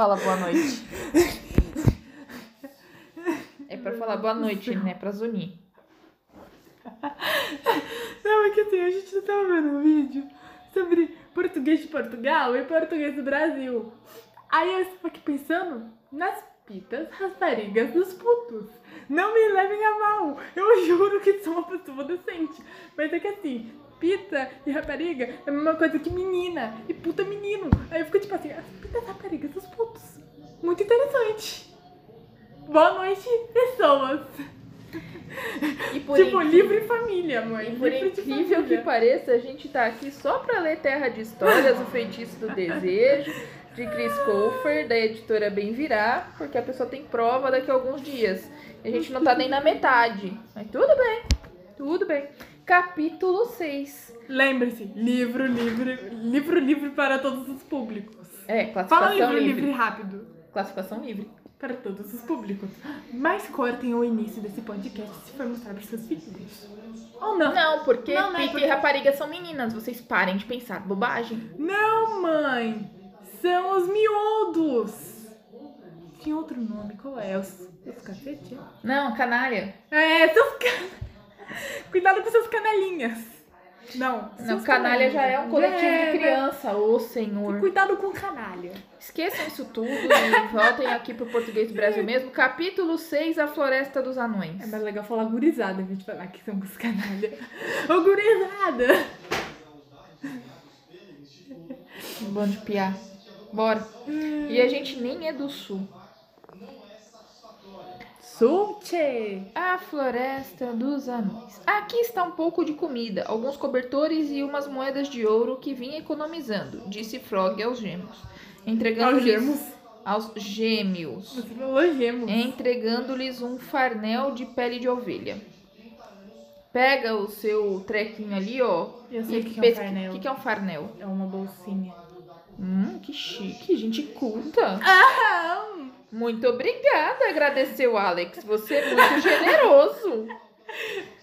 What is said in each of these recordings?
Fala boa noite. É pra falar boa noite, né? Pra zunir. Não, é que assim, a gente tava vendo um vídeo sobre português de Portugal e português do Brasil. Aí eu estava aqui pensando nas pitas, raparigas dos putos. Não me levem a mal, eu juro que sou uma pessoa decente. Mas é que assim, pita e rapariga é a mesma coisa que menina e puta menino. Aí eu fico tipo assim, as pitas raparigas dos putos. Muito interessante. Boa noite, pessoas. E por tipo, incrível- livre e família, mãe. E por livre de incrível que pareça, a gente tá aqui só pra ler Terra de Histórias, O Feitiço do Desejo, de Chris Colfer, da editora Bem Virá, porque a pessoa tem prova daqui a alguns dias. E a gente não tá nem na metade. Mas tudo bem, tudo bem. Capítulo 6. Lembre-se, livro, livre, livro livre para todos os públicos. É, Fala classificação livro livre. livre rápido. Classificação livre. Para todos os públicos. Mas cortem o início desse podcast se for mostrar para seus filhos. Ou não. Não, porque Não, não, Pita porque- e rapariga são meninas. Vocês parem de pensar. Bobagem. Não, mãe. São os miúdos. Tinha outro nome, qual é? Os, os cacete? Não, canalha. É, seus can... Cuidado com seus canelinhas. Não, Não, canalha já é um coletivo É, de né? criança. Ô, senhor. Cuidado com canalha. Esqueçam isso tudo e voltem aqui pro português do Brasil mesmo. Capítulo 6, A Floresta dos Anões. É mais legal falar gurizada, vez de falar que são os canalha. Ô, gurizada! Um bando de piá. Bora. E a gente nem é do sul. Sulte! A Floresta dos Anões. Aqui está um pouco de comida, alguns cobertores e umas moedas de ouro que vim economizando, disse Frog aos gêmeos. Entregando-lhes... Aos gêmeos. Você falou gemos. entregando-lhes um farnel de pele de ovelha. Pega o seu trequinho ali, ó. Eu sei e o que que é um farnel. O que que é um farnel? É uma bolsinha. Hum, que chique, gente culta. Ah! Muito obrigada, agradeceu Alex. Você é muito generoso.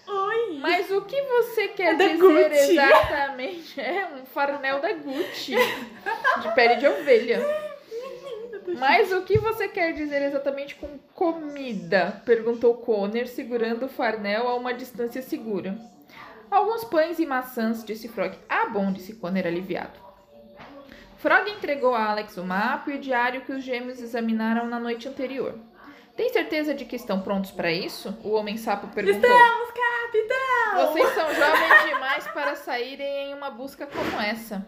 Oi! Mas o que você quer É dizer Gucci. exatamente? É um farnel da Gucci de pele de ovelha. Mas o que você quer dizer exatamente com comida? Perguntou Conner, segurando o farnel a uma distância segura. Alguns pães e maçãs, disse Frog. Ah, bom, disse Conner aliviado. Frog entregou a Alex o mapa e o diário que os gêmeos examinaram na noite anterior. Tem certeza de que estão prontos para isso? O homem-sapo perguntou. Estamos, capitão! Vocês são jovens demais para saírem em uma busca como essa.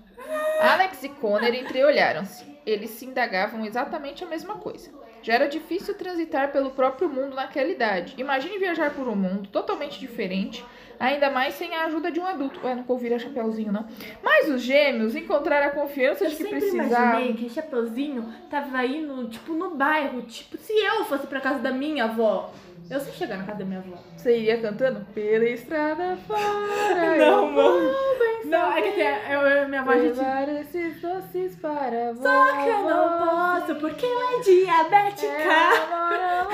Alex e Connor entreolharam-se. Eles se indagavam exatamente a mesma coisa. Já era difícil transitar pelo próprio mundo naquela idade. Imagine viajar por um mundo totalmente diferente, ainda mais sem a ajuda de um adulto. Ué, nunca ouviram Chapeuzinho, não. Mas os gêmeos encontraram a confiança Eu de que precisavam. imaginei que Chapeuzinho tava indo, tipo, no bairro. Tipo, se eu fosse pra casa da minha avó. Eu sei chegar na casa da minha avó. Você iria cantando? Pela estrada fora. Não, mano. Não, é que assim, eu, eu, minha avó, a gente... Esses doces para Só que eu não posso, porque ela é diabética. Ela mora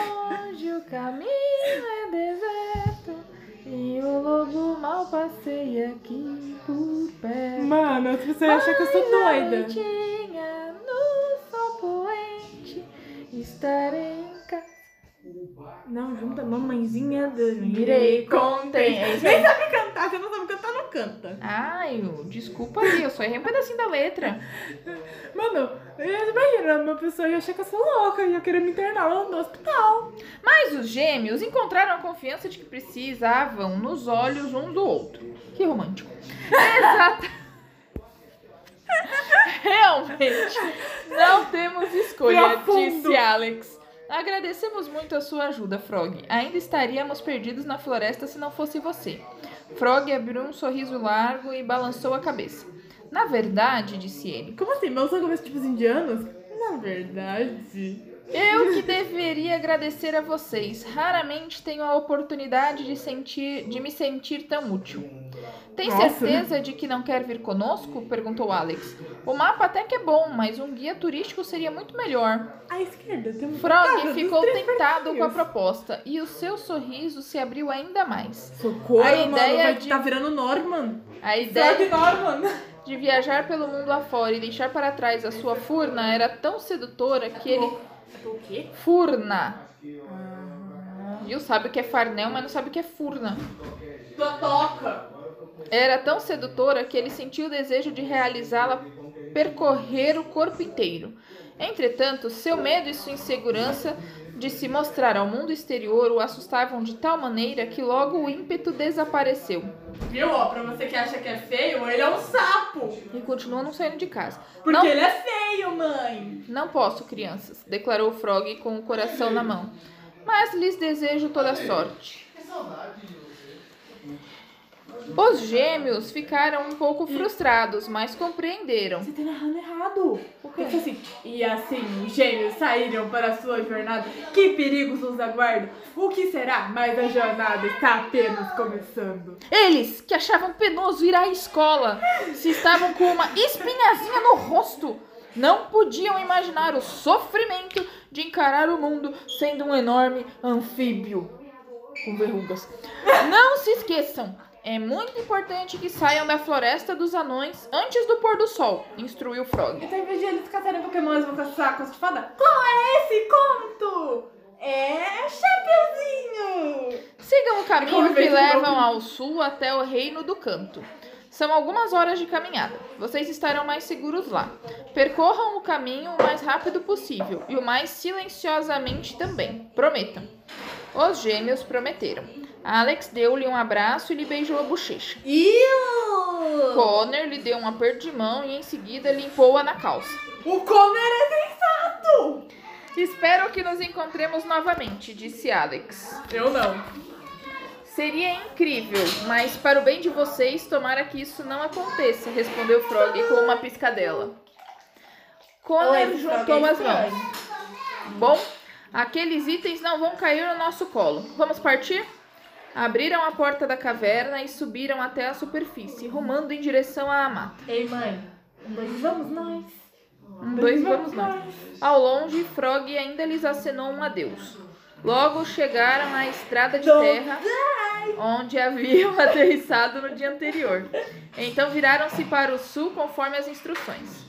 longe, o caminho é deserto E o lobo mal passeia aqui por perto Mano, pessoas acham que eu sou a doida. noitinha no sol poente Estarei Não, junta mamãezinha, dormirei Irei contente. contente. É isso Nem sabe cantar, você não sabe cantar, não canta. Ai, eu- desculpa aí, eu só errei um pedacinho da letra Mano, eu- imagina, uma pessoa ia achar que eu sou louca, ia querer me internar no hospital. Mas os gêmeos encontraram a confiança de que precisavam nos olhos um do outro. Que romântico. Exata. Realmente, não temos escolha, disse Alex. Agradecemos muito a sua ajuda, Frog. Ainda estaríamos perdidos na floresta se não fosse você. Frog abriu um sorriso largo e balançou a cabeça. Na verdade, disse ele, Como assim? Meus são tipos indianos? Na verdade. Eu que deveria agradecer a vocês. Raramente tenho a oportunidade de sentir, de me sentir tão útil. Tem Nossa. certeza de que não quer vir conosco? perguntou Alex. O mapa até que é bom, mas um guia turístico seria muito melhor. À esquerda tem um Frog ficou tentado com a proposta e o seu sorriso se abriu ainda mais. Socorro, A mano, ideia vai de- tá virando Norman. A ideia, Frog Norman. de viajar pelo mundo afora e deixar para trás a sua furna era tão sedutora que ele. O quê? Furna! Viu? Sabe o que é farnel, mas não sabe o que é furna. Totoca. Era tão sedutora que ele sentiu o desejo de realizá-la percorrer o corpo inteiro. Entretanto, seu medo e sua insegurança de se mostrar ao mundo exterior o assustavam de tal maneira que logo o ímpeto desapareceu Viu, ó? Pra você que acha que é feio, ele é um sapo. e continuou não saindo de casa. Porque Não. ele é feio, mãe. Não posso, crianças, declarou Frog com o coração na mão. Mas lhes desejo toda sorte. Os gêmeos ficaram um pouco frustrados, mas compreenderam. Você tá narrando errado. Porque assim, e assim, os gêmeos saíram para a sua jornada. Que perigos nos aguardam? O que será? Mas a jornada está apenas começando. Eles, que achavam penoso ir à escola, se estavam com uma espinhazinha no rosto, não podiam imaginar o sofrimento de encarar o mundo sendo um enorme anfíbio com verrugas. Não se esqueçam, é muito importante que saiam da floresta dos anões antes do pôr do sol, instruiu Frog. Então, em vez de eles caçarem Pokémon, eles vão caçar de fada? Qual é esse conto? É Chapeuzinho! Sigam o caminho que Convence levam ao sul até o Reino do Canto. São algumas horas de caminhada. Vocês estarão mais seguros lá. Percorram o caminho o mais rápido possível e o mais silenciosamente também. Prometam. Os gêmeos prometeram. Alex deu-lhe um abraço e lhe beijou a bochecha. Iu! Connor lhe deu um aperto de mão e em seguida limpou-a na calça. O Conner é sensato! Espero que nos encontremos novamente, disse Alex. Eu não. Seria incrível, mas para o bem de vocês, tomara que isso não aconteça, respondeu Frog com uma piscadela. Connor juntou as mãos. Bom, aqueles itens não vão cair no nosso colo. Vamos partir? Abriram a porta da caverna e subiram até a superfície, rumando em direção à mata. Ei, mãe. Um, dois, vamos nós. Um, dois, vamos nós. Ao longe, Frog ainda lhes acenou um adeus. Logo chegaram à estrada de terra onde haviam aterrissado no dia anterior. Então viraram-se para o sul conforme as instruções.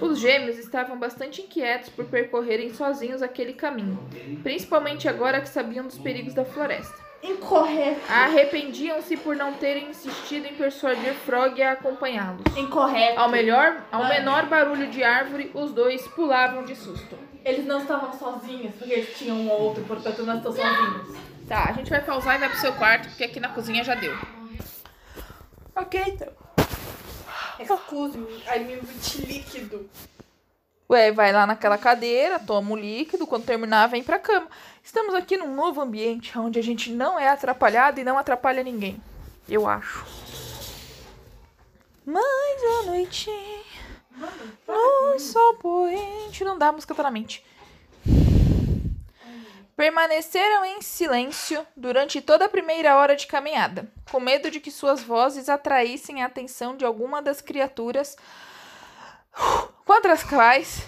Os gêmeos estavam bastante inquietos por percorrerem sozinhos aquele caminho, principalmente agora que sabiam dos perigos da floresta. Incorreto. Arrependiam-se por não terem insistido em persuadir Frog a acompanhá-los. Incorreto. Ao melhor, ao menor barulho de árvore, os dois pulavam de susto. Eles não estavam sozinhos, porque eles tinham um ou outro, portanto não estão sozinhos. Tá, a gente vai pausar e vai pro seu quarto, porque aqui na cozinha já deu. Ok, então. Excuse-me, I mean with líquido. Ué, vai lá naquela cadeira, toma o líquido, quando terminar, vem pra cama. Estamos aqui num novo ambiente, onde a gente não é atrapalhado e não atrapalha ninguém. Eu acho. Mais a noite, no sol poente. Não dá música tá mente. Permaneceram em silêncio durante toda a primeira hora de caminhada, com medo de que suas vozes atraíssem a atenção de alguma das criaturas contra as quais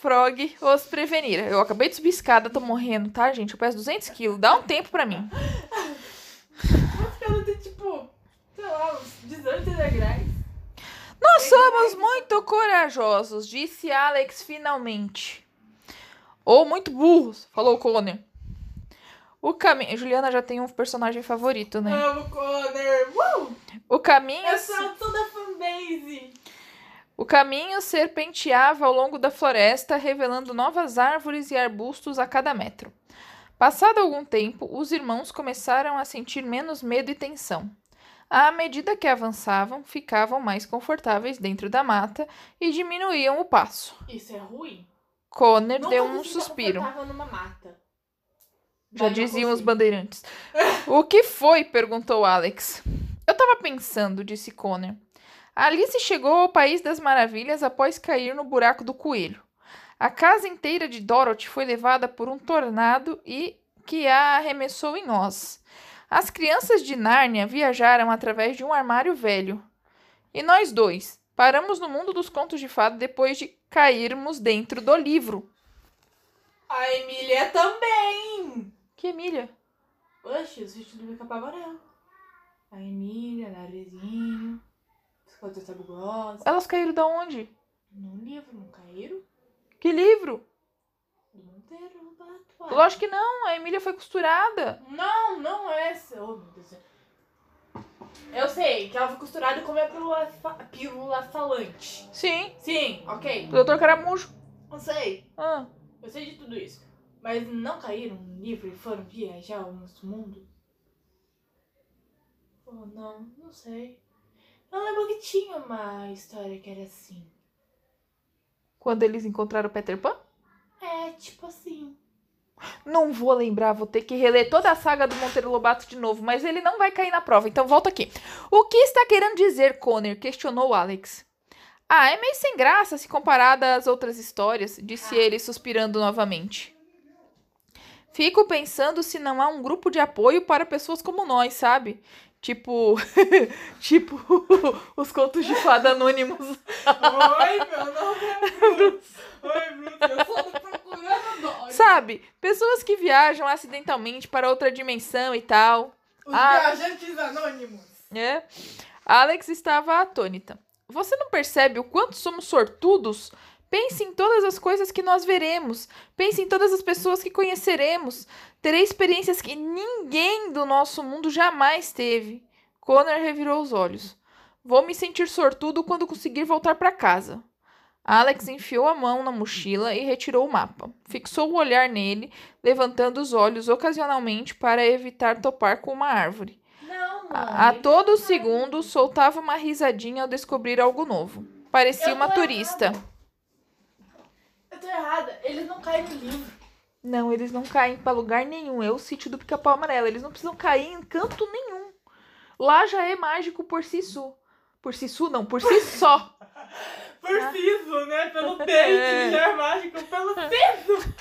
Frog os prevenira. Eu acabei de subir escada, tô morrendo, tá, gente? Eu peso 200 quilos. Dá um tempo pra mim. Mas ela tem tipo, sei lá, uns 18 degraus. Nós somos muito corajosos, disse Alex finalmente. Ou muito burros, falou Connor. O caminho. Juliana já tem um personagem favorito, né? Amo Connor. Uh! O caminho. Eu sou toda fanbase. O caminho serpenteava ao longo da floresta, revelando novas árvores e arbustos a cada metro. Passado algum tempo, os irmãos começaram a sentir menos medo e tensão. À medida que avançavam, ficavam mais confortáveis dentro da mata e diminuíam o passo. Isso é ruim? Connor Nunca deu um suspiro. numa mata. Já diziam os bandeirantes. o que foi? perguntou Alex. Eu tava pensando, disse Connor. Alice chegou ao País das Maravilhas após cair no buraco do coelho. A casa inteira de Dorothy foi levada por um tornado e que a arremessou em Oz. As crianças de Nárnia viajaram através de um armário velho. E nós dois paramos no mundo dos contos de fada depois de cairmos dentro do livro. A Emília também. Que Emília? Oxe, os vídeos do Pica-Pau Amarelo. A Emília, Narizinho. Elas caíram da onde? No livro, não caíram? Que livro? Do Monteiro Lobato. uai. Lógico que não, a Emília foi costurada. Não, não é essa. Oh, meu Deus. do céu. Eu sei que ela foi costurada como é pílula, fa- pílula falante. Sim, Sim, ok. do Dr. Caramujo. Eu sei. Ah, Eu sei de tudo isso. Mas não caíram no livro e foram viajar ao nosso mundo? Oh, não, não sei. Eu lembro que tinha uma história que era assim. quando eles encontraram o Peter Pan? É, tipo assim. Não vou lembrar, vou ter que reler toda a saga do Monteiro Lobato de novo, mas ele não vai cair na prova, então volta aqui. O que está querendo dizer, Connor? questionou Alex. Ah, é meio sem graça se comparada às outras histórias, disse Ah. ele, suspirando novamente. Fico pensando se não há um grupo de apoio para pessoas como nós, sabe? Tipo. tipo. os contos de fada anônimos. Oi, meu nome é Bruce. Oi, Bruce, eu só tô procurando nós. Sabe? Pessoas que viajam acidentalmente para outra dimensão e tal. Os Ah. viajantes anônimos. É. Alex estava atônita. Você não percebe o quanto somos sortudos? Pense em todas as coisas que nós veremos. Pense em todas as pessoas que conheceremos. Terei experiências que ninguém do nosso mundo jamais teve. Connor revirou os olhos. Vou me sentir sortudo quando conseguir voltar para casa. Alex enfiou a mão na mochila e retirou o mapa. Fixou o olhar nele, levantando os olhos ocasionalmente para evitar topar com uma árvore. Não, mano. A, a todo segundo soltava uma risadinha ao descobrir algo novo. Parecia uma turista. Tô errada. Eles não caem no livro. Não, eles não caem pra lugar nenhum. É o sítio do pica-pau amarelo. Eles não precisam cair em canto nenhum. Lá já é mágico por si só. Por si só, não, por si só. Por Ah. siso, né? Pelo dente, É. já é mágico. Pelo siso.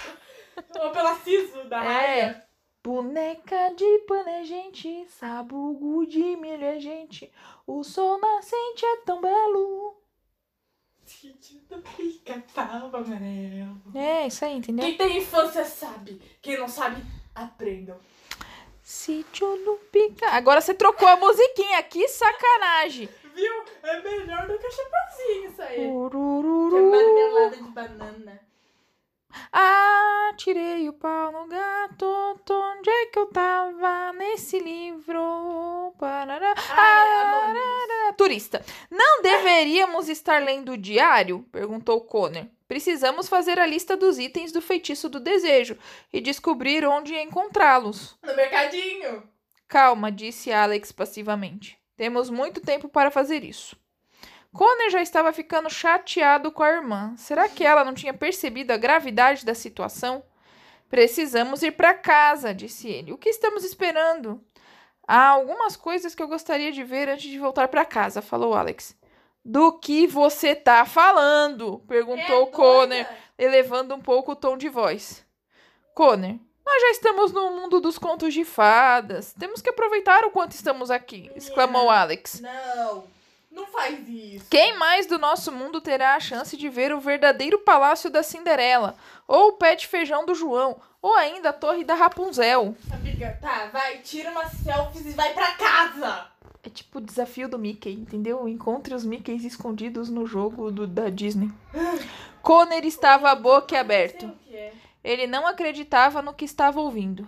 Ou pela siso da É. raia. Boneca de pano é gente, sabugo de milho é gente. O sol nascente é tão belo. Sítio do pica-pau amarelo. É, isso aí, entendeu? Quem tem infância sabe. Quem não sabe, aprendam. Sítio do pica. Agora você trocou a musiquinha, que sacanagem. Viu? É melhor do que a Chapeuzinho isso aí. Que é Urururu. marmelada de banana. Ah, tirei o pau no gato. Onde é que eu tava nesse livro? Parará. Ah, Anônimos. Ah, turista. Não deveríamos estar lendo o diário? Perguntou Connor. Precisamos fazer a lista dos itens do feitiço do desejo e descobrir onde encontrá-los. No mercadinho. Calma, disse Alex passivamente. Temos muito tempo para fazer isso. Connor já estava ficando chateado com a irmã. Será que ela não tinha percebido a gravidade da situação? Precisamos ir para casa, disse ele. O que estamos esperando? Há algumas coisas que eu gostaria de ver antes de voltar para casa, falou Alex. Do que você tá falando? perguntou É Connor, elevando um pouco o tom de voz. Connor, nós já estamos no mundo dos contos de fadas. Temos que aproveitar o quanto estamos aqui, exclamou Alex. Não. Não faz isso. Quem mais do nosso mundo terá a chance de ver o verdadeiro palácio da Cinderela, ou o pé de feijão do João, ou ainda a torre da Rapunzel? Amiga, tá, vai, tira umas selfies e vai pra casa. É tipo o desafio do Mickey, entendeu? Encontre os Mickeys escondidos no jogo do, da Disney. Connor estava o que é. Ele não acreditava no que estava ouvindo.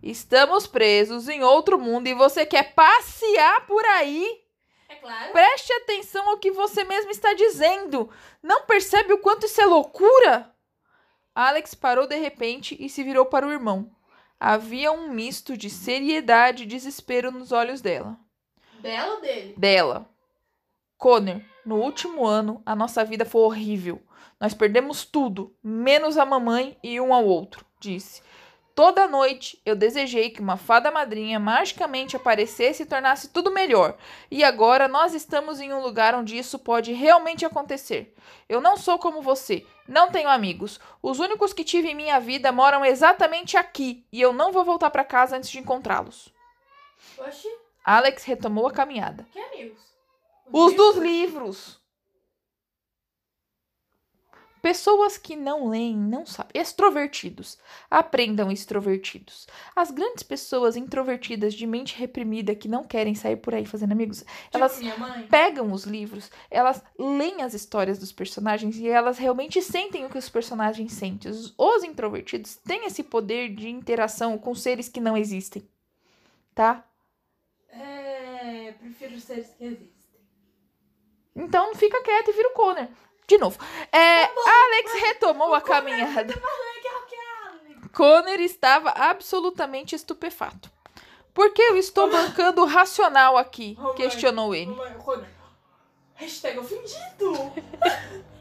Estamos presos em outro mundo e você quer passear por aí? É claro. Preste atenção ao que você mesmo está dizendo. Não percebe o quanto isso é loucura? Alex parou de repente e se virou para o irmão. Havia um misto de seriedade e desespero nos olhos dela. Dela ou dele? Dela. Connor, no último ano, a nossa vida foi horrível. Nós perdemos tudo, menos a mamãe e um ao outro, disse. Toda noite eu desejei que uma fada madrinha magicamente aparecesse e tornasse tudo melhor. E agora nós estamos em um lugar onde isso pode realmente acontecer. Eu não sou como você, não tenho amigos. Os únicos que tive em minha vida moram exatamente aqui e eu não vou voltar para casa antes de encontrá-los. Oxi, Alex retomou a caminhada. que amigos? Os dos livros? livros. Pessoas que não leem, não sabem. Extrovertidos. Aprendam extrovertidos. As grandes pessoas introvertidas de mente reprimida que não querem sair por aí fazendo amigos, elas Tipo mãe. pegam os livros, elas leem as histórias dos personagens e elas realmente sentem o que os personagens sentem. Os, os introvertidos têm esse poder de interação com seres que não existem. Tá? É, prefiro seres que existem. Então fica quieto e vira o Connor. De novo. É, Alex retomou a caminhada. Legal que é Alex. Connor estava absolutamente estupefato. Por que eu estou bancando o racional aqui? Romano, Questionou ele. Romano, Connor. Hashtag ofendido.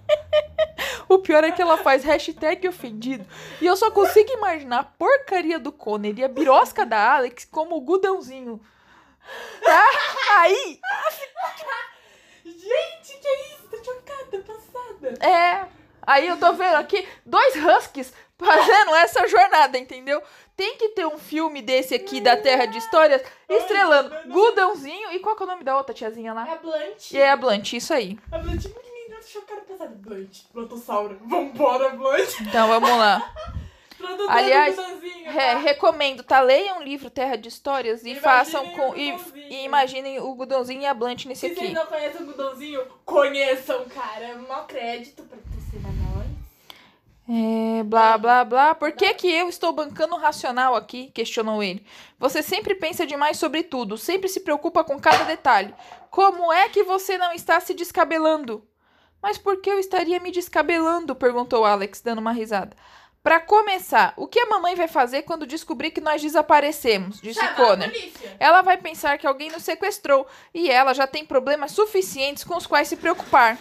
O pior é que ela faz hashtag ofendido. E eu só consigo imaginar a porcaria do Connor e a birosca da Alex como o gudãozinho. Tá? Aí, Gente, que é isso? Tô chocada, passada. É. Aí eu tô vendo aqui dois huskies fazendo essa jornada, entendeu? Tem que ter um filme desse aqui da Terra de Histórias estrelando Gudãozinho e qual que é o nome da outra tiazinha É lá? a Blunt. E é a Blunt, isso aí. A Blunt é pequenininha, tô chocada, passada. Blunt, Blontossauro. Vambora, Blunt. Então vamos lá. Aliás, É, recomendo, tá? Leiam o livro Terra de Histórias e Imaginem façam com. E, e imaginem o Gudãozinho e a Blunt nesse Se vocês aqui. não conhecem o Gudãozinho, conheçam, cara. Mó crédito pra torcer na. É, blá, blá, blá. Por que, que eu estou bancando racional aqui? Questionou ele. Você sempre pensa demais sobre tudo, sempre se preocupa com cada detalhe. Como é que você não está se descabelando? Mas por que eu estaria me descabelando? perguntou Alex, dando uma risada. Para começar, o que a mamãe vai fazer quando descobrir que nós desaparecemos? Disse a Connor. Ela vai pensar que alguém nos sequestrou e ela já tem problemas suficientes com os quais se preocupar.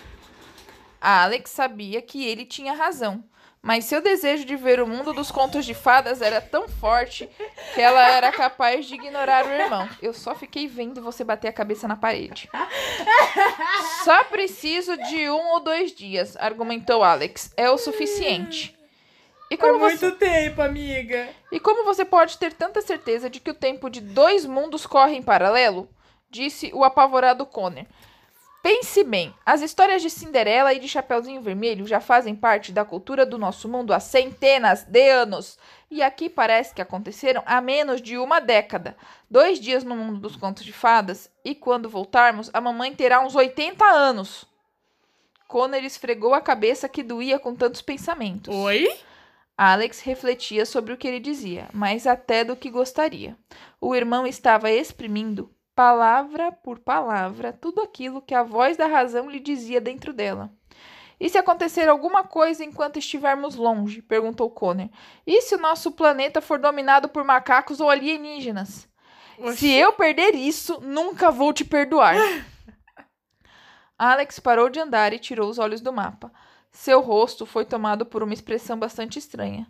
Alex sabia que ele tinha razão, mas seu desejo de ver o mundo dos contos de fadas era tão forte que ela era capaz de ignorar o irmão. Eu só fiquei vendo você bater a cabeça na parede. Só preciso de um ou dois dias, argumentou Alex. É o suficiente. E como você... tempo, amiga. E como você pode ter tanta certeza de que o tempo de dois mundos corre em paralelo? Disse o apavorado Connor. Pense bem, as histórias de Cinderela e de Chapeuzinho Vermelho já fazem parte da cultura do nosso mundo há centenas de anos. E aqui parece que aconteceram há menos de uma década. Dois dias no mundo dos contos de fadas, e quando voltarmos, a mamãe terá uns 80 anos. Connor esfregou a cabeça que doía com tantos pensamentos. Oi? Alex refletia sobre o que ele dizia, mais até do que gostaria. O irmão estava exprimindo, palavra por palavra, tudo aquilo que a voz da razão lhe dizia dentro dela. E se acontecer alguma coisa enquanto estivermos longe? perguntou Connor. E se o nosso planeta for dominado por macacos ou alienígenas? Se eu perder isso, nunca vou te perdoar. Alex parou de andar e tirou os olhos do mapa. Seu rosto foi tomado por uma expressão bastante estranha.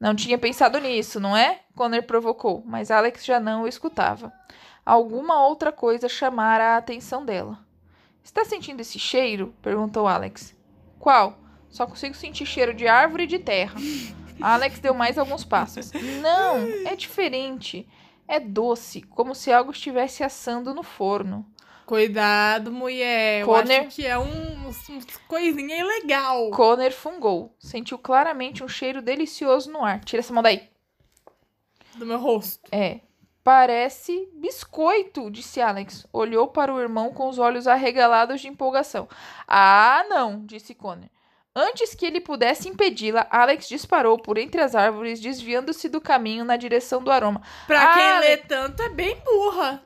Não tinha pensado nisso, não é? Connor provocou, mas Alex já não o escutava. Alguma outra coisa chamara a atenção dela. Está sentindo esse cheiro? perguntou Alex. Qual? Só consigo sentir cheiro de árvore e de terra. Alex deu mais alguns passos. Não, é diferente. É doce, como se algo estivesse assando no forno. Cuidado, mulher. Eu Connor. acho que é um, um coisinha ilegal. Connor fungou. Sentiu claramente um cheiro delicioso no ar. Tira essa mão daí. Do meu rosto. É. Parece biscoito, disse Alex. Olhou para o irmão com os olhos arregalados de empolgação. Ah, não, disse Connor. Antes que ele pudesse impedi-la, Alex disparou por entre as árvores, desviando-se do caminho na direção do aroma. Pra quem lê tanto, é bem burra.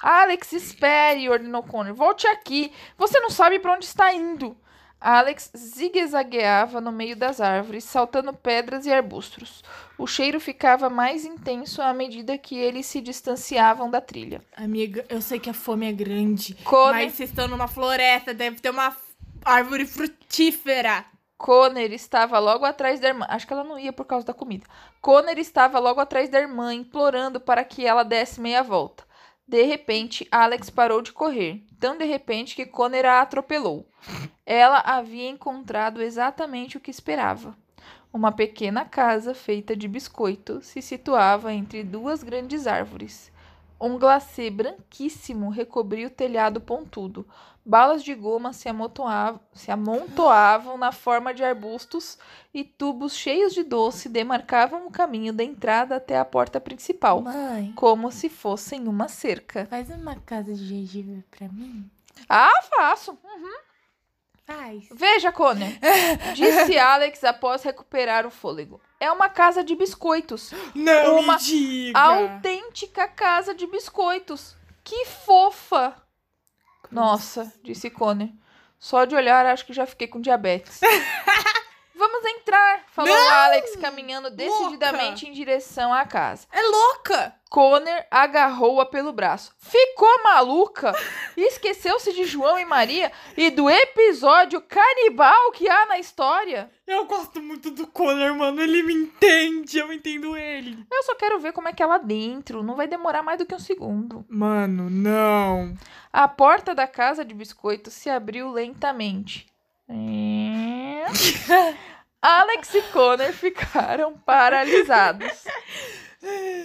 Alex, espere, ordenou Connor. Volte aqui. Você não sabe para onde está indo. Alex zigue-zagueava no meio das árvores, saltando pedras e arbustos. O cheiro ficava mais intenso à medida que eles se distanciavam da trilha. Amiga, eu sei que a fome é grande. Connor, Mas vocês estão numa floresta, deve ter uma árvore frutífera. Connor estava logo atrás da irmã. Acho que ela não ia por causa da comida. Connor estava logo atrás da irmã, implorando para que ela desse meia volta. De repente, Alex parou de correr, tão de repente que Connor a atropelou. Ela havia encontrado exatamente o que esperava. Uma pequena casa feita de biscoito se situava entre duas grandes árvores. Um glacê branquíssimo recobria o telhado pontudo. Balas de goma se amontoavam, se amontoavam na forma de arbustos e tubos cheios de doce demarcavam o caminho da entrada até a porta principal, Mãe, como se fossem uma cerca. faz uma casa de gengibre pra mim? Ah, faço. Faz. Veja, Connor, disse Alex após recuperar o fôlego. É uma casa de biscoitos. Não Uma me diga. Autêntica casa de biscoitos. Que fofa! Nossa, disse Connor. Só de olhar, acho que já fiquei com diabetes. Vamos entrar, falou Não! Alex, caminhando decididamente em direção à casa. É louca. Connor agarrou-a pelo braço. Ficou maluca? Esqueceu-se de João e Maria e do episódio canibal que há na história? Eu gosto muito do Connor, mano. Ele me entende, eu entendo ele. Eu só quero ver como é que é lá dentro. Não vai demorar mais do que um segundo. Mano, não. A porta da casa de biscoito se abriu lentamente. É. Alex e Connor ficaram paralisados.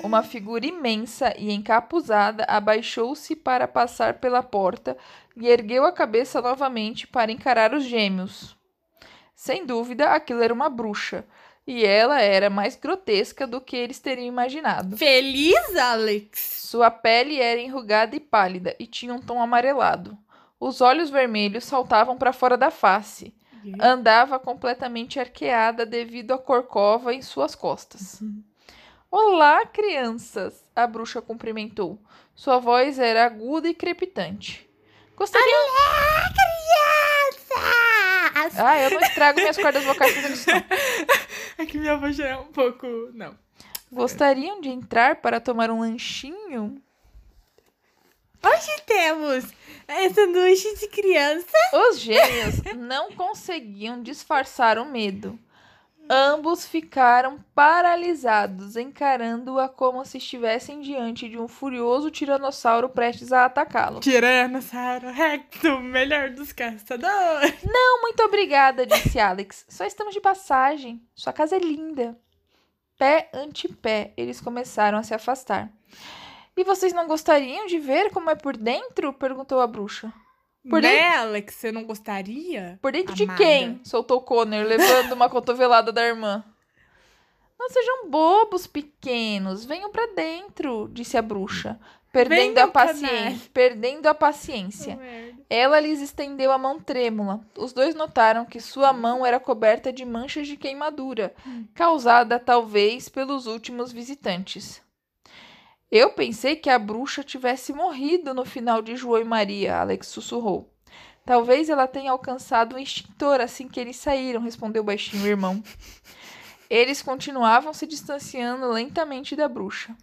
Uma figura imensa e encapuzada abaixou-se para passar pela porta e ergueu a cabeça novamente para encarar os gêmeos. Sem dúvida, aquilo era uma bruxa, e ela era mais grotesca do que eles teriam imaginado. Feliz, Alex? Sua pele era enrugada e pálida e tinha um tom amarelado. Os olhos vermelhos saltavam para fora da face. Andava completamente arqueada devido à corcova em suas costas. Olá, crianças! A bruxa cumprimentou. Sua voz era aguda e crepitante. Gostariam. Crianças! Ah, eu não estrago minhas cordas vocais fazendo isso. É que minha voz já é um pouco... Não. Gostariam de entrar para tomar um lanchinho? Hoje temos é, sanduíche de criança. Os gêmeos não conseguiam disfarçar o medo. Ambos ficaram paralisados, encarando-a como se estivessem diante de um furioso tiranossauro prestes a atacá-lo. Tiranossauro Rex, o melhor dos caçadores. Não, muito obrigada, disse Alex. Só estamos de passagem. Sua casa é linda. Pé ante pé, eles começaram a se afastar. E vocês não gostariam de ver como é por dentro? perguntou a bruxa. Por né, Alex? Você não gostaria? Por dentro de Amada. quem? Soltou Connor, levando uma cotovelada da irmã. Não sejam bobos, pequenos. Venham pra dentro, disse a bruxa, perdendo Venham, a paciência. Perdendo a paciência. merda. Ela lhes estendeu a mão trêmula. Os dois notaram que sua mão era coberta de manchas de queimadura, causada talvez pelos últimos visitantes. Eu pensei que a bruxa tivesse morrido no final de João e Maria, Alex sussurrou. Talvez ela tenha alcançado o extintor assim que eles saíram, respondeu baixinho o irmão. Eles continuavam se distanciando lentamente da bruxa.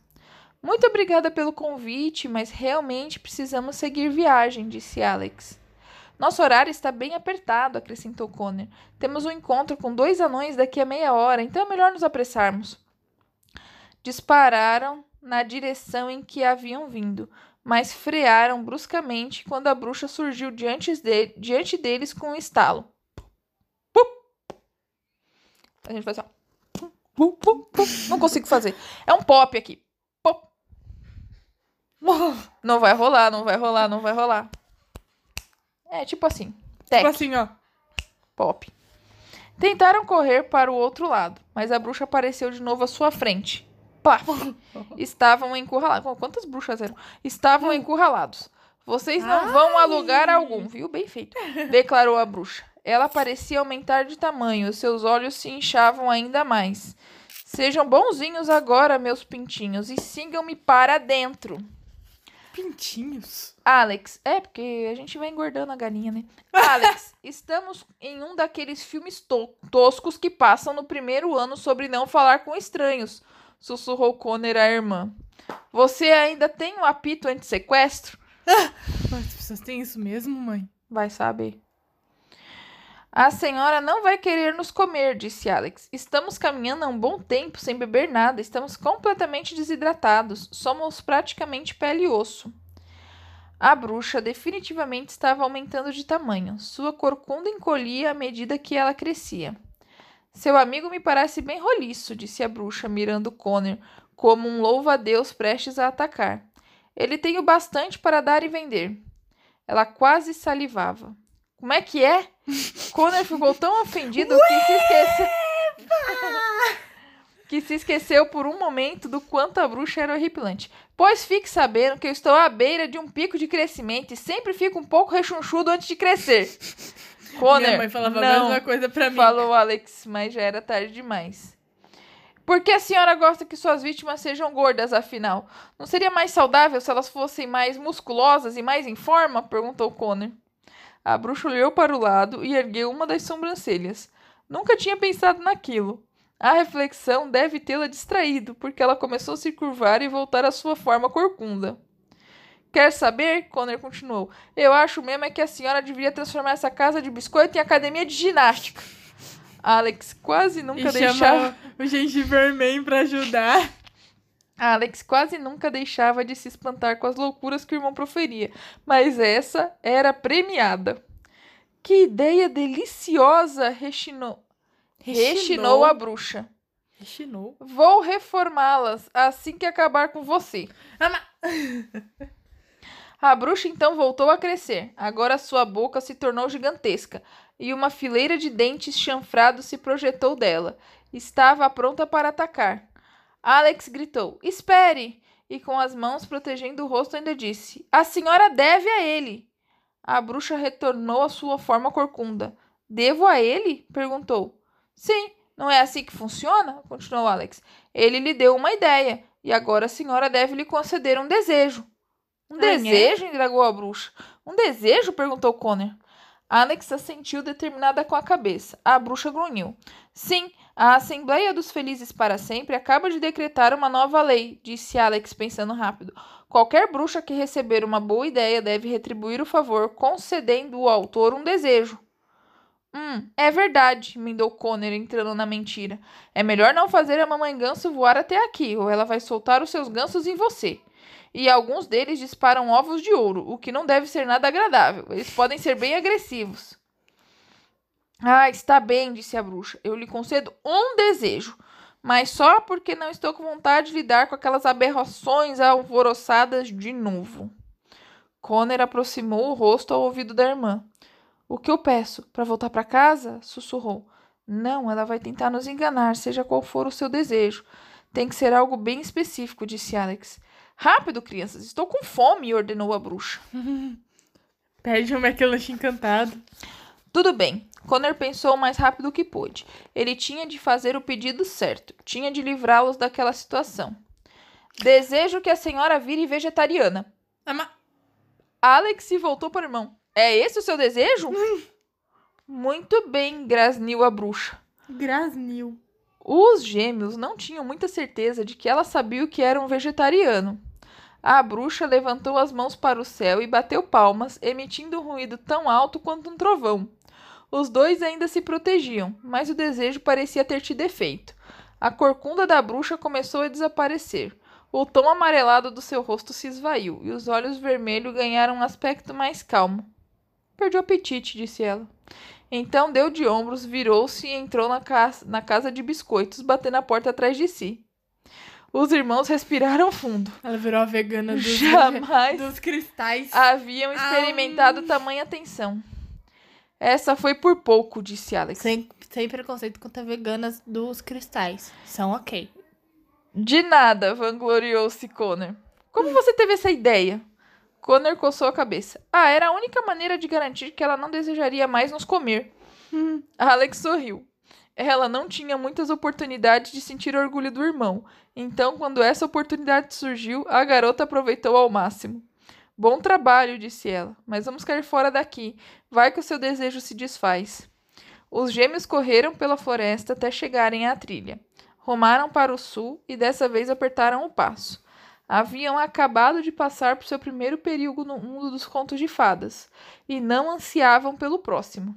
Muito obrigada pelo convite, mas realmente precisamos seguir viagem, disse Alex. Nosso horário está bem apertado, acrescentou Connor. Temos um encontro com dois anões daqui a meia hora, então é melhor nos apressarmos. Dispararam na direção em que haviam vindo, mas frearam bruscamente quando a bruxa surgiu diante, de- diante deles com um estalo. A gente faz assim. Não consigo fazer. É um pop aqui. Pop. Não vai rolar, não vai rolar, não vai rolar. É tipo assim. Tec. Tipo assim, ó. Pop. Tentaram correr para o outro lado, mas a bruxa apareceu de novo à sua frente. Plaf! Estavam encurralados. Bom, Quantas bruxas eram? Estavam encurralados. Vocês não vão a lugar algum, viu? Bem feito. Declarou a bruxa. Ela parecia aumentar de tamanho, seus olhos se inchavam ainda mais. Sejam bonzinhos agora, meus pintinhos, e sigam-me para dentro. Pintinhos. Alex, é porque a gente vai engordando a galinha, né? Alex, estamos em um daqueles filmes to- toscos que passam no primeiro ano sobre não falar com estranhos, sussurrou Conner à irmã. Você ainda tem um apito anti-sequestro? Mas as pessoas têm isso mesmo, mãe? Vai saber. A senhora não vai querer nos comer, disse Alex. Estamos caminhando há um bom tempo sem beber nada. Estamos completamente desidratados. Somos praticamente pele e osso. A bruxa definitivamente estava aumentando de tamanho. Sua corcunda encolhia à medida que ela crescia. Seu amigo me parece bem roliço, disse a bruxa, mirando Connor como um louva-a-Deus prestes a atacar. Ele tem o bastante para dar e vender. Ela quase salivava. Como é que é? Connor ficou tão ofendido que se esqueceu. que se esqueceu por um momento do quanto a bruxa era horripilante. Pois fique sabendo que eu estou à beira de um pico de crescimento e sempre fico um pouco rechonchudo antes de crescer. Connor, Minha mãe falava a não, mesma coisa pra mim. falou Alex, mas já era tarde demais. Por que a senhora gosta que suas vítimas sejam gordas, afinal? Não seria mais saudável se elas fossem mais musculosas e mais em forma? perguntou Connor. A bruxa olhou para o lado e ergueu uma das sobrancelhas. Nunca tinha pensado naquilo. A reflexão deve tê-la distraído, porque ela começou a se curvar e voltar à sua forma corcunda. Quer saber? Connor continuou. Eu acho mesmo é que a senhora deveria transformar essa casa de biscoito em academia de ginástica. Alex quase nunca E deixava. o Gengiverman pra ajudar. Alex quase nunca deixava de se espantar com as loucuras que o irmão proferia, mas essa era premiada. Que ideia deliciosa! Rechinou, rechinou a bruxa. Rechinou. Vou reformá-las assim que acabar com você. Ah, mas- A bruxa então voltou a crescer. Agora sua boca se tornou gigantesca e uma fileira de dentes chanfrados se projetou dela. Estava pronta para atacar. Alex gritou: Espere! E com as mãos protegendo o rosto ainda disse: A senhora deve a ele. A bruxa retornou à sua forma corcunda. Devo a ele? perguntou. Sim, não é assim que funciona? continuou Alex. Ele lhe deu uma ideia e agora a senhora deve lhe conceder um desejo. Um Ah, desejo? indagou a bruxa. Um desejo? perguntou Connor. Alex assentiu determinada com a cabeça. A bruxa grunhiu. Sim, a Assembleia dos Felizes para Sempre acaba de decretar uma nova lei, disse Alex pensando rápido. Qualquer bruxa que receber uma boa ideia deve retribuir o favor, concedendo ao autor um desejo. Hum, é verdade, emendou Connor, entrando na mentira. É melhor não fazer a mamãe ganso voar até aqui, ou ela vai soltar os seus gansos em você. E alguns deles disparam ovos de ouro, o que não deve ser nada agradável. Eles podem ser bem agressivos. Ah, está bem, disse a bruxa. Eu lhe concedo um desejo, mas só porque não estou com vontade de lidar com aquelas aberrações alvoroçadas de novo. Connor aproximou o rosto ao ouvido da irmã. O que eu peço? Para voltar para casa? sussurrou. Não, ela vai tentar nos enganar, seja qual for o seu desejo. Tem que ser algo bem específico, disse Alex. Rápido, crianças, estou com fome, ordenou a bruxa. Pede um McLanche encantado. Tudo bem. Connor pensou o mais rápido que pôde. Ele tinha de fazer o pedido certo. Tinha de livrá-los daquela situação. Desejo que a senhora vire vegetariana. Mas- Alex se voltou para o irmão. É esse o seu desejo? Muito bem, grasniu a bruxa. Grasnil. Os gêmeos não tinham muita certeza de que ela sabia o que era um vegetariano. A bruxa levantou as mãos para o céu e bateu palmas, emitindo um ruído tão alto quanto um trovão. Os dois ainda se protegiam, mas o desejo parecia ter tido efeito. A corcunda da bruxa começou a desaparecer. O tom amarelado do seu rosto se esvaiu e os olhos vermelhos ganharam um aspecto mais calmo. Perdi o apetite, disse ela. Então deu de ombros, virou-se e entrou na casa, na casa de biscoitos, batendo a porta atrás de si. Os irmãos respiraram fundo. Ela virou a vegana dos, Jamais dos cristais. haviam experimentado tamanha tensão. Essa foi por pouco, disse Alex. Sem, sem preconceito contra veganas dos cristais. São ok. De nada, vangloriou-se Connor. Como você teve essa ideia? Connor coçou a cabeça. Ah, era a única maneira de garantir que ela não desejaria mais nos comer. Alex sorriu. Ela não tinha muitas oportunidades de sentir orgulho do irmão, então, quando essa oportunidade surgiu, a garota aproveitou ao máximo. Bom trabalho, disse ela, mas vamos cair fora daqui. Vai que o seu desejo se desfaz. Os gêmeos correram pela floresta até chegarem à trilha. Rumaram para o sul e dessa vez apertaram o passo. Haviam acabado de passar por seu primeiro período no mundo dos contos de fadas e não ansiavam pelo próximo.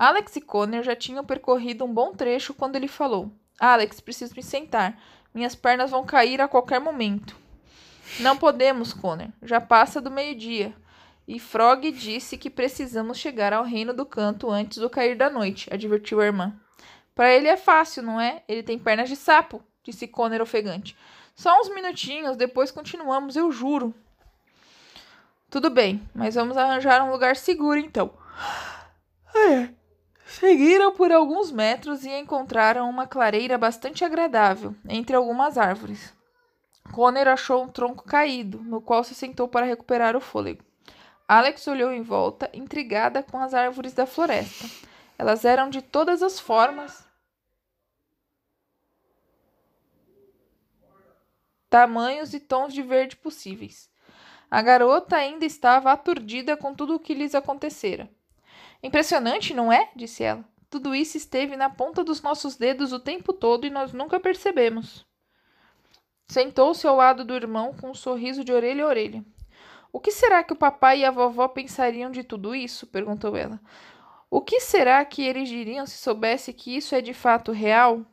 Alex e Connor já tinham percorrido um bom trecho quando ele falou: Alex, preciso me sentar. Minhas pernas vão cair a qualquer momento. Não podemos, Connor. Já passa do meio-dia. E Frog disse que precisamos chegar ao reino do canto antes do cair da noite, advertiu a irmã. Para ele é fácil, não é? Ele tem pernas de sapo, disse Connor ofegante. Só uns minutinhos, depois continuamos, eu juro. Tudo bem, mas vamos arranjar um lugar seguro então. É. Seguiram por alguns metros e encontraram uma clareira bastante agradável entre algumas árvores. Connor achou um tronco caído, no qual se sentou para recuperar o fôlego. Alex olhou em volta, intrigada com as árvores da floresta. Elas eram de todas as formas, tamanhos e tons de verde possíveis. A garota ainda estava aturdida com tudo o que lhes acontecera. Impressionante, não é? disse ela. Tudo isso esteve na ponta dos nossos dedos o tempo todo e nós nunca percebemos. Sentou-se ao lado do irmão com um sorriso de orelha a orelha. O que será que o papai e a vovó pensariam de tudo isso? perguntou ela. O que será que eles diriam se soubesse que isso é de fato real?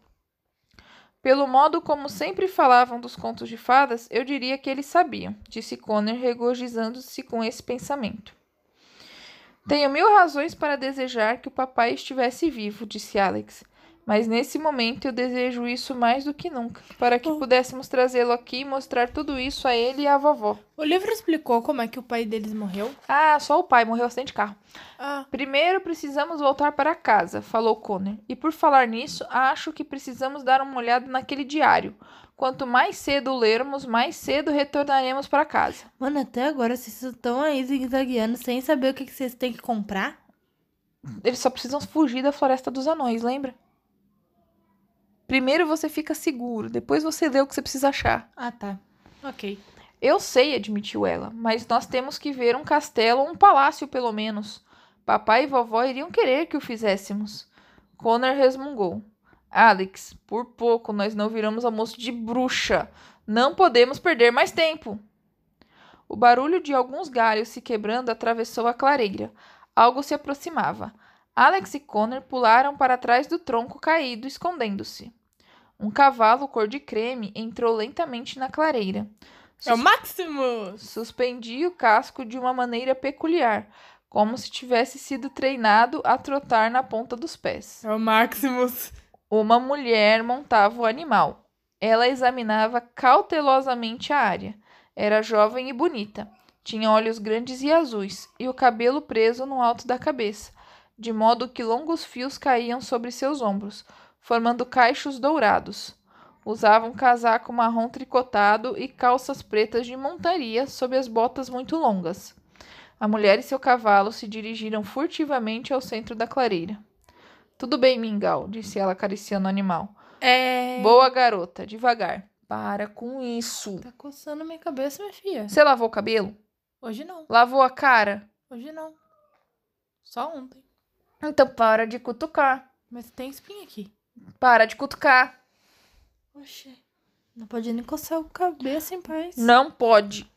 Pelo modo como sempre falavam dos contos de fadas, eu diria que eles sabiam, disse Connor, regozijando-se com esse pensamento. Tenho mil razões para desejar que o papai estivesse vivo, disse Alex. Mas nesse momento eu desejo isso mais do que nunca, para que pudéssemos trazê-lo aqui e mostrar tudo isso a ele e à vovó. O livro explicou como é que o pai deles morreu? Ah, só o pai morreu acidente de carro. Ah, Primeiro precisamos voltar para casa, falou Connor. E por falar nisso, acho que precisamos dar uma olhada naquele diário. Quanto mais cedo o lermos, mais cedo retornaremos para casa. mano, até agora vocês estão aí zigue-zagueando sem saber o que vocês têm que comprar? Eles só precisam fugir da floresta dos anões, lembra? Primeiro você fica seguro, depois você lê o que você precisa achar. Ah, tá. Ok. Eu sei, admitiu ela, mas nós temos que ver um castelo ou um palácio, pelo menos. Papai e vovó iriam querer que o fizéssemos. Connor resmungou. Alex, por pouco nós não viramos almoço de bruxa. Não podemos perder mais tempo. O barulho de alguns galhos se quebrando atravessou a clareira. Algo se aproximava. Alex e Connor pularam para trás do tronco caído, escondendo-se. Um cavalo cor de creme entrou lentamente na clareira. É o Maximus! Suspendia o casco de uma maneira peculiar, como se tivesse sido treinado a trotar na ponta dos pés. É o Maximus. Uma mulher montava o animal. Ela examinava cautelosamente a área. Era jovem e bonita. Tinha olhos grandes e azuis e o cabelo preso no alto da cabeça, de modo que longos fios caíam sobre seus ombros, formando caixos dourados. Usava um casaco marrom tricotado e calças pretas de montaria sob as botas muito longas. A mulher e seu cavalo se dirigiram furtivamente ao centro da clareira. Tudo bem, Mingau, disse ela acariciando o animal. É. Boa garota, devagar. Para com isso. Tá coçando minha cabeça, minha filha. Você lavou o cabelo? Hoje não. Lavou a cara? Hoje não. Só ontem. Então para de cutucar. Mas tem espinha aqui. Para de cutucar. Oxê. Não pode nem coçar a cabeça em paz. Não pode.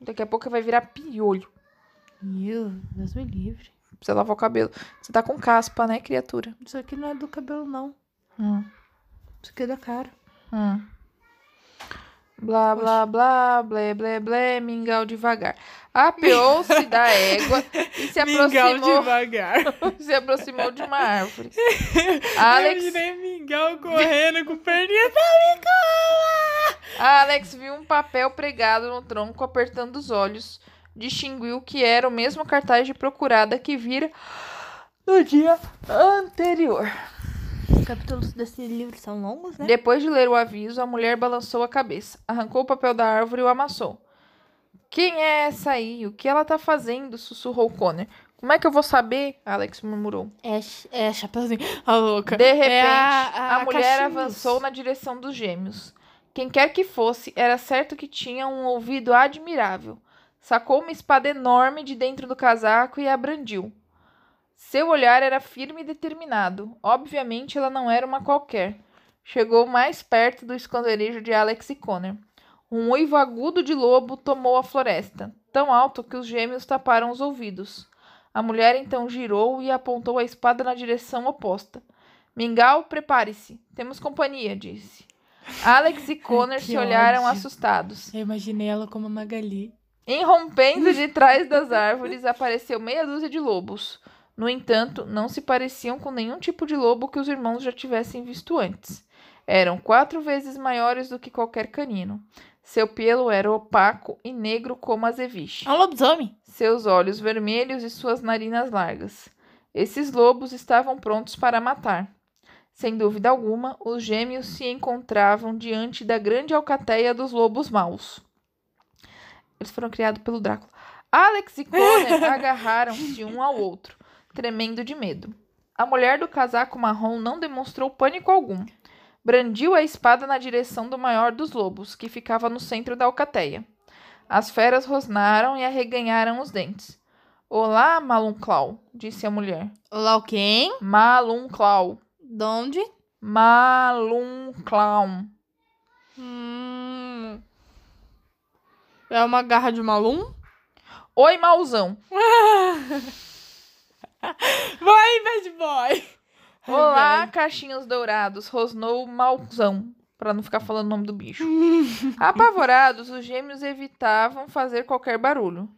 Daqui a pouco vai virar piolho. Meu, Deus me livre. Você lavou o cabelo. Você tá com caspa, né, criatura? Isso aqui não é do cabelo, não. Hum. Isso aqui é da cara. Hum. Blá, blá, blá, blé, blé, blé, mingau devagar. Apeou-se da égua e se Mingau aproximou, devagar. se aproximou de uma árvore. Eu Alex, imaginei mingau correndo com perninha. Alex viu um papel pregado no tronco, apertando os olhos. Distinguiu que era o mesmo cartaz de procurada que vira no dia anterior. Os capítulos desse livro são longos, né? Depois de ler o aviso, a mulher balançou a cabeça, arrancou o papel da árvore e o amassou. Quem é essa aí? O que ela tá fazendo? sussurrou Connor. Como é que eu vou saber? Alex murmurou. É, é Chapeuzinho. A louca. De repente, É a, a- a mulher avançou na direção dos gêmeos. Quem quer que fosse, era certo que tinha um ouvido admirável. Sacou uma espada enorme de dentro do casaco e a brandiu. Seu olhar era firme e determinado. Obviamente, ela não era uma qualquer. Chegou mais perto do esconderijo de Alex e Connor. Um uivo agudo de lobo tomou a floresta, tão alto que os gêmeos taparam os ouvidos. A mulher então girou e apontou a espada na direção oposta. Mingau, prepare-se. Temos companhia, disse. Alex e Connor se olharam ódio. assustados. Eu imaginei ela como a Magali. Irrompendo de trás das árvores, apareceu meia dúzia de lobos. No entanto, não se pareciam com nenhum tipo de lobo que os irmãos já tivessem visto antes. Eram quatro vezes maiores do que qualquer canino. Seu pelo era opaco e negro como azeviche. É um lobisomem. Seus olhos vermelhos e suas narinas largas. Esses lobos estavam prontos para matar. Sem dúvida alguma, os gêmeos se encontravam diante da grande alcateia dos lobos maus. Eles foram criados pelo Drácula. Alex e Connor agarraram-se um ao outro, tremendo de medo. A mulher do casaco marrom não demonstrou pânico algum. Brandiu a espada na direção do maior dos lobos, que ficava no centro da alcateia. As feras rosnaram e arreganharam os dentes. Olá, Malunclau, disse a mulher. Olá, o quem? Malunclau. Donde? Malunclau. Hum... É uma garra de malum? Oi, mauzão. Vai, bad boy! Olá, caixinhos dourados, rosnou mauzão, para não ficar falando o nome do bicho. Apavorados, os gêmeos evitavam fazer qualquer barulho.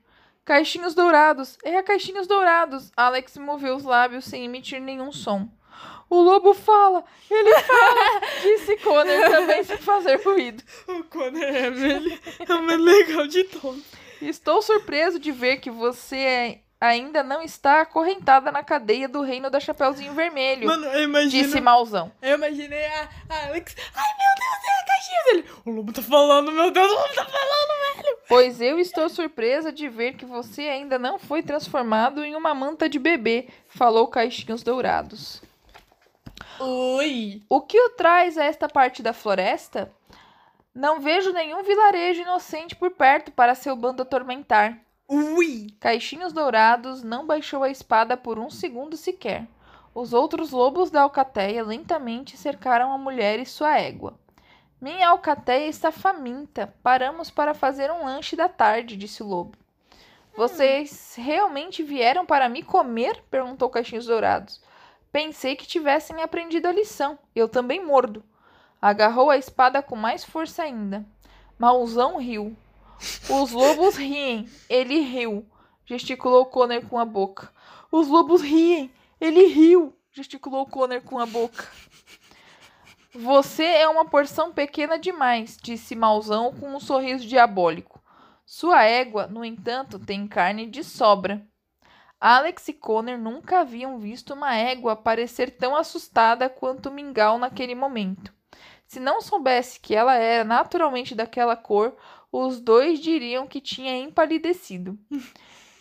Caixinhos dourados, é a caixinhos dourados. Alex moveu os lábios sem emitir nenhum som. O lobo fala, ele fala, disse Connor também sem fazer ruído. O Connor é, é o mais legal de todos. Estou surpreso de ver que você é- ainda não está acorrentada na cadeia do reino da Chapeuzinho Vermelho, Mano, eu imagino. disse Mauzão. Eu imaginei a, a Alex. Ai, meu Deus, é a caixinha dele. O lobo tá falando, meu Deus, o lobo tá falando, velho. Pois eu estou surpresa de ver que você ainda não foi transformado em uma manta de bebê, falou Caixinhos Dourados. Oi. O que o traz a esta parte da floresta? Não vejo nenhum vilarejo inocente por perto para seu bando atormentar. Ui. Caixinhos Dourados não baixou a espada por um segundo sequer. Os outros lobos da alcateia lentamente cercaram a mulher e sua égua. Minha alcateia está faminta. Paramos para fazer um lanche da tarde, disse o lobo. Vocês realmente vieram para me comer? perguntou Caixinhos Dourados. Pensei que tivessem aprendido a lição. Eu também mordo. Agarrou a espada com mais força ainda. Mauzão riu. Os lobos riem. Ele riu. Gesticulou Connor com a boca. Os lobos riem. Ele riu. Gesticulou Connor com a boca. Você é uma porção pequena demais, disse Mauzão com um sorriso diabólico. Sua égua, no entanto, tem carne de sobra. Alex e Connor nunca haviam visto uma égua parecer tão assustada quanto Mingau naquele momento. Se não soubesse que ela era naturalmente daquela cor, os dois diriam que tinha empalidecido.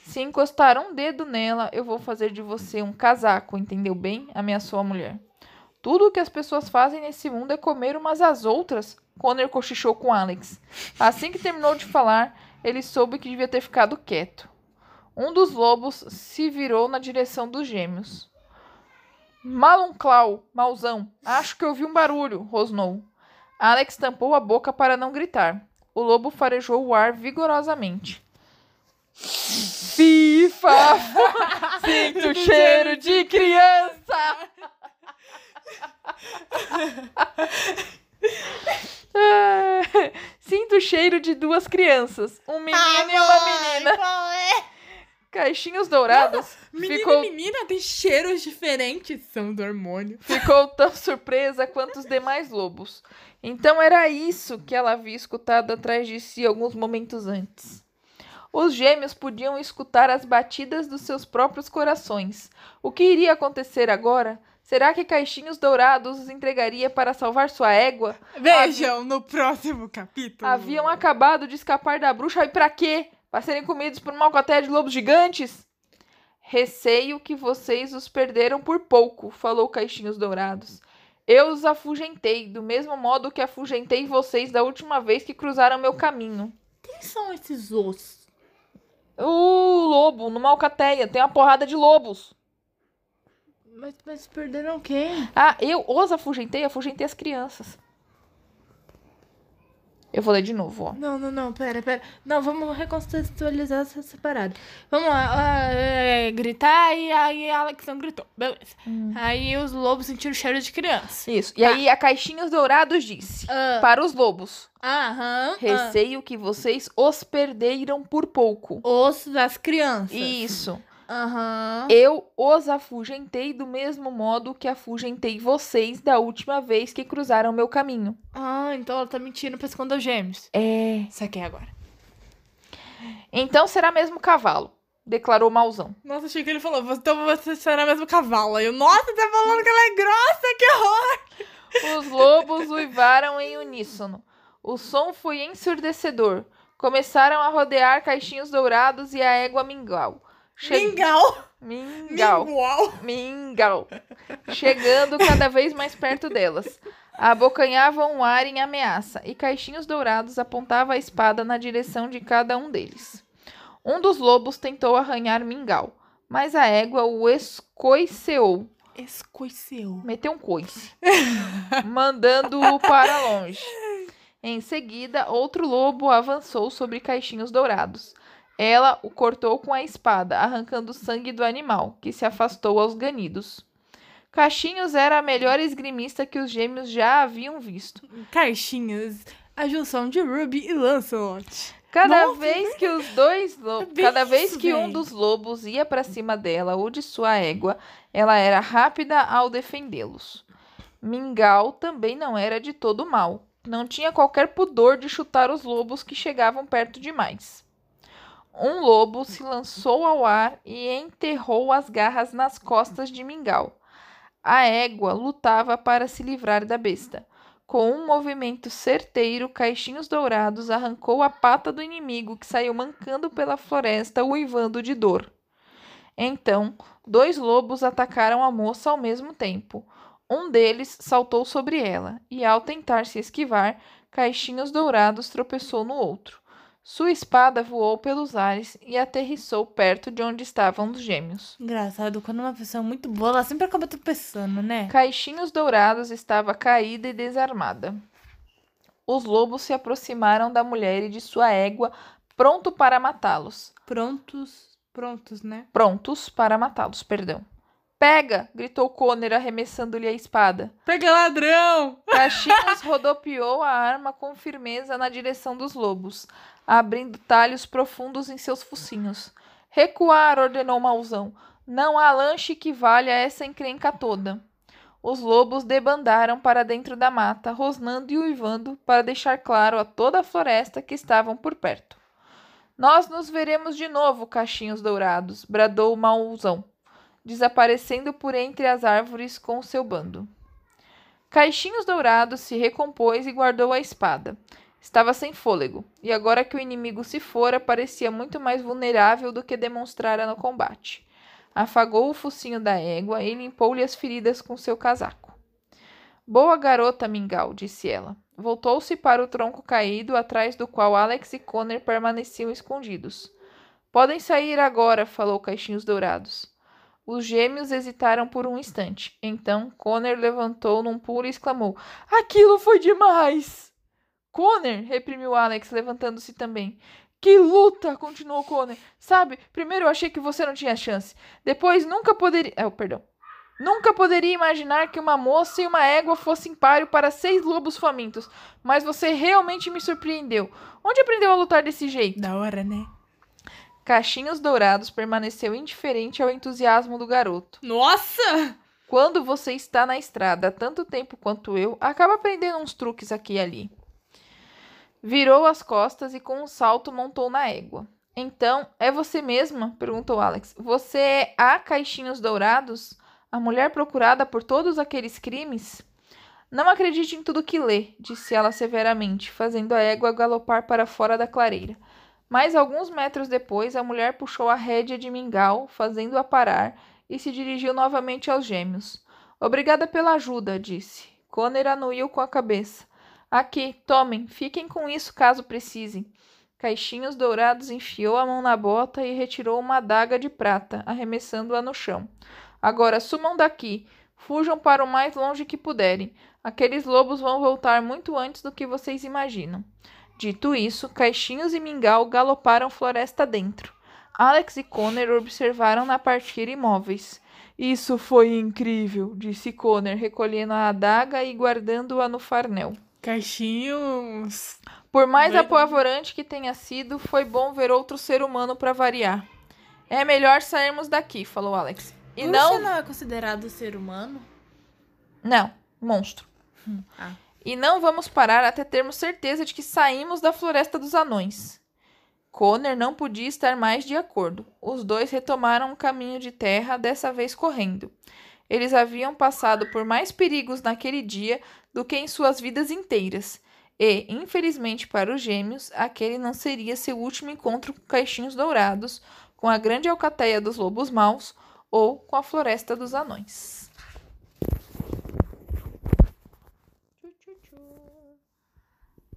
Se encostar um dedo nela, eu vou fazer de você um casaco, entendeu bem? ameaçou a mulher. Tudo o que as pessoas fazem nesse mundo é comer umas às outras, Connor cochichou com Alex. Assim que terminou de falar, ele soube que devia ter ficado quieto. Um dos lobos se virou na direção dos gêmeos. Malunclau, mauzão, acho que ouvi um barulho, rosnou. Alex tampou a boca para não gritar. O lobo farejou o ar vigorosamente. FIFA! Sinto cheiro de criança! Sinto o cheiro de duas crianças, um menino e uma menina. Qual é? Caixinhos dourados. Menina ficou, e menina tem cheiros diferentes. São do hormônio. ficou tão surpresa quanto os demais lobos. Então era isso que ela havia escutado atrás de si alguns momentos antes. Os gêmeos podiam escutar as batidas dos seus próprios corações. O que iria acontecer agora? Será que Caixinhos Dourados os entregaria para salvar sua égua? Vejam no próximo capítulo. Haviam acabado de escapar da bruxa e para quê? Para serem comidos por uma alcateia de lobos gigantes? Receio que vocês os perderam por pouco, falou Caixinhos Dourados. Eu os afugentei, do mesmo modo que afugentei vocês da última vez que cruzaram meu caminho. Quem são esses ossos? O lobo, numa alcateia, tem uma porrada de lobos. Mas, mas perderam quem? Ah, eu os afugentei, afugentei as crianças. Eu vou ler de novo, ó. Não, não, não, pera, pera. Não, vamos recontextualizar essa separada. Vamos lá, ah, é, gritar e aí a Alex não gritou. Beleza. Aí os lobos sentiram cheiro de criança. Isso. E aí a Caixinhos Dourados disse Ah, para os lobos: Aham. ah. Receio que vocês os perderam por pouco. Osso das crianças. Isso. Aham. Eu os afugentei do mesmo modo que afugentei vocês da última vez que cruzaram meu caminho. Ah, então ela tá mentindo pra esconder os gêmeos. É. Saquei agora. Então será mesmo cavalo, declarou Mauzão. Nossa, achei que ele falou, então você será mesmo cavalo. Aí eu, nossa, tá falando que ela é grossa, que horror! Os lobos uivaram em uníssono. O som foi ensurdecedor. Começaram a rodear caixinhos dourados e a égua mingau. Che- Mingau. Mingau. Mingau. Mingau. Chegando cada vez mais perto delas. Abocanhavam o ar em ameaça, e caixinhos dourados apontava a espada na direção de cada um deles. Um dos lobos tentou arranhar Mingau, mas a égua o escoiceou, Escoiceu. meteu um coice, mandando-o para longe. Em seguida, outro lobo avançou sobre caixinhos dourados. Ela o cortou com a espada, arrancando o sangue do animal, que se afastou aos ganidos. Caixinhos era a melhor esgrimista que os gêmeos já haviam visto. Caixinhas. A junção de Ruby e Lancelot. Cada Nossa, vez que os dois lo... É cada vez isso, que um véi. dos lobos ia para cima dela ou de sua égua, ela era rápida ao defendê-los. Mingau também não era de todo mal. Não tinha qualquer pudor de chutar os lobos que chegavam perto demais. Um lobo se lançou ao ar e enterrou as garras nas costas de Mingau. A égua lutava para se livrar da besta. Com um movimento certeiro, Caixinhos Dourados arrancou a pata do inimigo que saiu mancando pela floresta, uivando de dor. Então, dois lobos atacaram a moça ao mesmo tempo. Um deles saltou sobre ela, e ao tentar se esquivar, Caixinhos Dourados tropeçou no outro. Sua espada voou pelos ares e aterrissou perto de onde estavam os gêmeos. Engraçado, quando uma pessoa é muito boa, ela sempre acaba tropeçando, né? Caixinhos Dourados estava caída e desarmada. Os lobos se aproximaram da mulher e de sua égua, pronto para matá-los. Prontos. Prontos, né? Prontos para matá-los, perdão. Pega! gritou Conner, arremessando-lhe a espada. Pega ladrão! Caixinhos rodopiou a arma com firmeza na direção dos lobos, abrindo talhos profundos em seus focinhos. Recuar! ordenou Mauzão. Não há lanche que valha essa encrenca toda. Os lobos debandaram para dentro da mata, rosnando e uivando para deixar claro a toda a floresta que estavam por perto. Nós nos veremos de novo, caixinhos dourados, bradou Mauzão, desaparecendo por entre as árvores com seu bando. Caixinhos Dourados se recompôs e guardou a espada. Estava sem fôlego, e agora que o inimigo se fora, parecia muito mais vulnerável do que demonstrara no combate. Afagou o focinho da égua e limpou-lhe as feridas com seu casaco. Boa garota, Mingau, disse ela. Voltou-se para o tronco caído, atrás do qual Alex e Connor permaneciam escondidos. Podem sair agora, falou Caixinhos Dourados. Os gêmeos hesitaram por um instante. Então, Connor levantou num pulo e exclamou: Aquilo foi demais! Connor, reprimiu Alex, levantando-se também. Que luta! continuou Connor. Sabe, primeiro eu achei que você não tinha chance. Depois nunca poderia. Oh, perdão. Nunca poderia imaginar que uma moça e uma égua fossem páreo para seis lobos famintos. Mas você realmente me surpreendeu. Onde aprendeu a lutar desse jeito? Da hora, né? Caixinhos Dourados permaneceu indiferente ao entusiasmo do garoto. Nossa! Quando você está na estrada há tanto tempo quanto eu, acaba aprendendo uns truques aqui e ali. Virou as costas e com um salto montou na égua. Então, é você mesma? perguntou Alex. Você é a Caixinhos Dourados? A mulher procurada por todos aqueles crimes? Não acredite em tudo que lê, disse ela severamente, fazendo a égua galopar para fora da clareira. Mas alguns metros depois, a mulher puxou a rédea de mingau, fazendo-a parar, e se dirigiu novamente aos gêmeos. Obrigada pela ajuda, disse. Conner anuiu com a cabeça. Aqui, tomem, fiquem com isso caso precisem. Caixinhos Dourados enfiou a mão na bota e retirou uma adaga de prata, arremessando-a no chão. Agora sumam daqui. Fujam para o mais longe que puderem. Aqueles lobos vão voltar muito antes do que vocês imaginam. Dito isso, Caixinhos e Mingau galoparam floresta dentro. Alex e Connor observaram na partida imóveis. Isso foi incrível, disse Connor, recolhendo a adaga e guardando-a no farnel. Caixinhos. Por mais apavorante que tenha sido, foi bom ver outro ser humano para variar. É melhor sairmos daqui, falou Alex. E Bruxa não. não é considerado ser humano? Não, monstro. Ah. E não vamos parar até termos certeza de que saímos da floresta dos anões. Connor não podia estar mais de acordo. Os dois retomaram o caminho de terra, dessa vez correndo. Eles haviam passado por mais perigos naquele dia do que em suas vidas inteiras. E, infelizmente para os gêmeos, aquele não seria seu último encontro com caixinhos dourados, com a grande alcateia dos lobos maus ou com a floresta dos anões.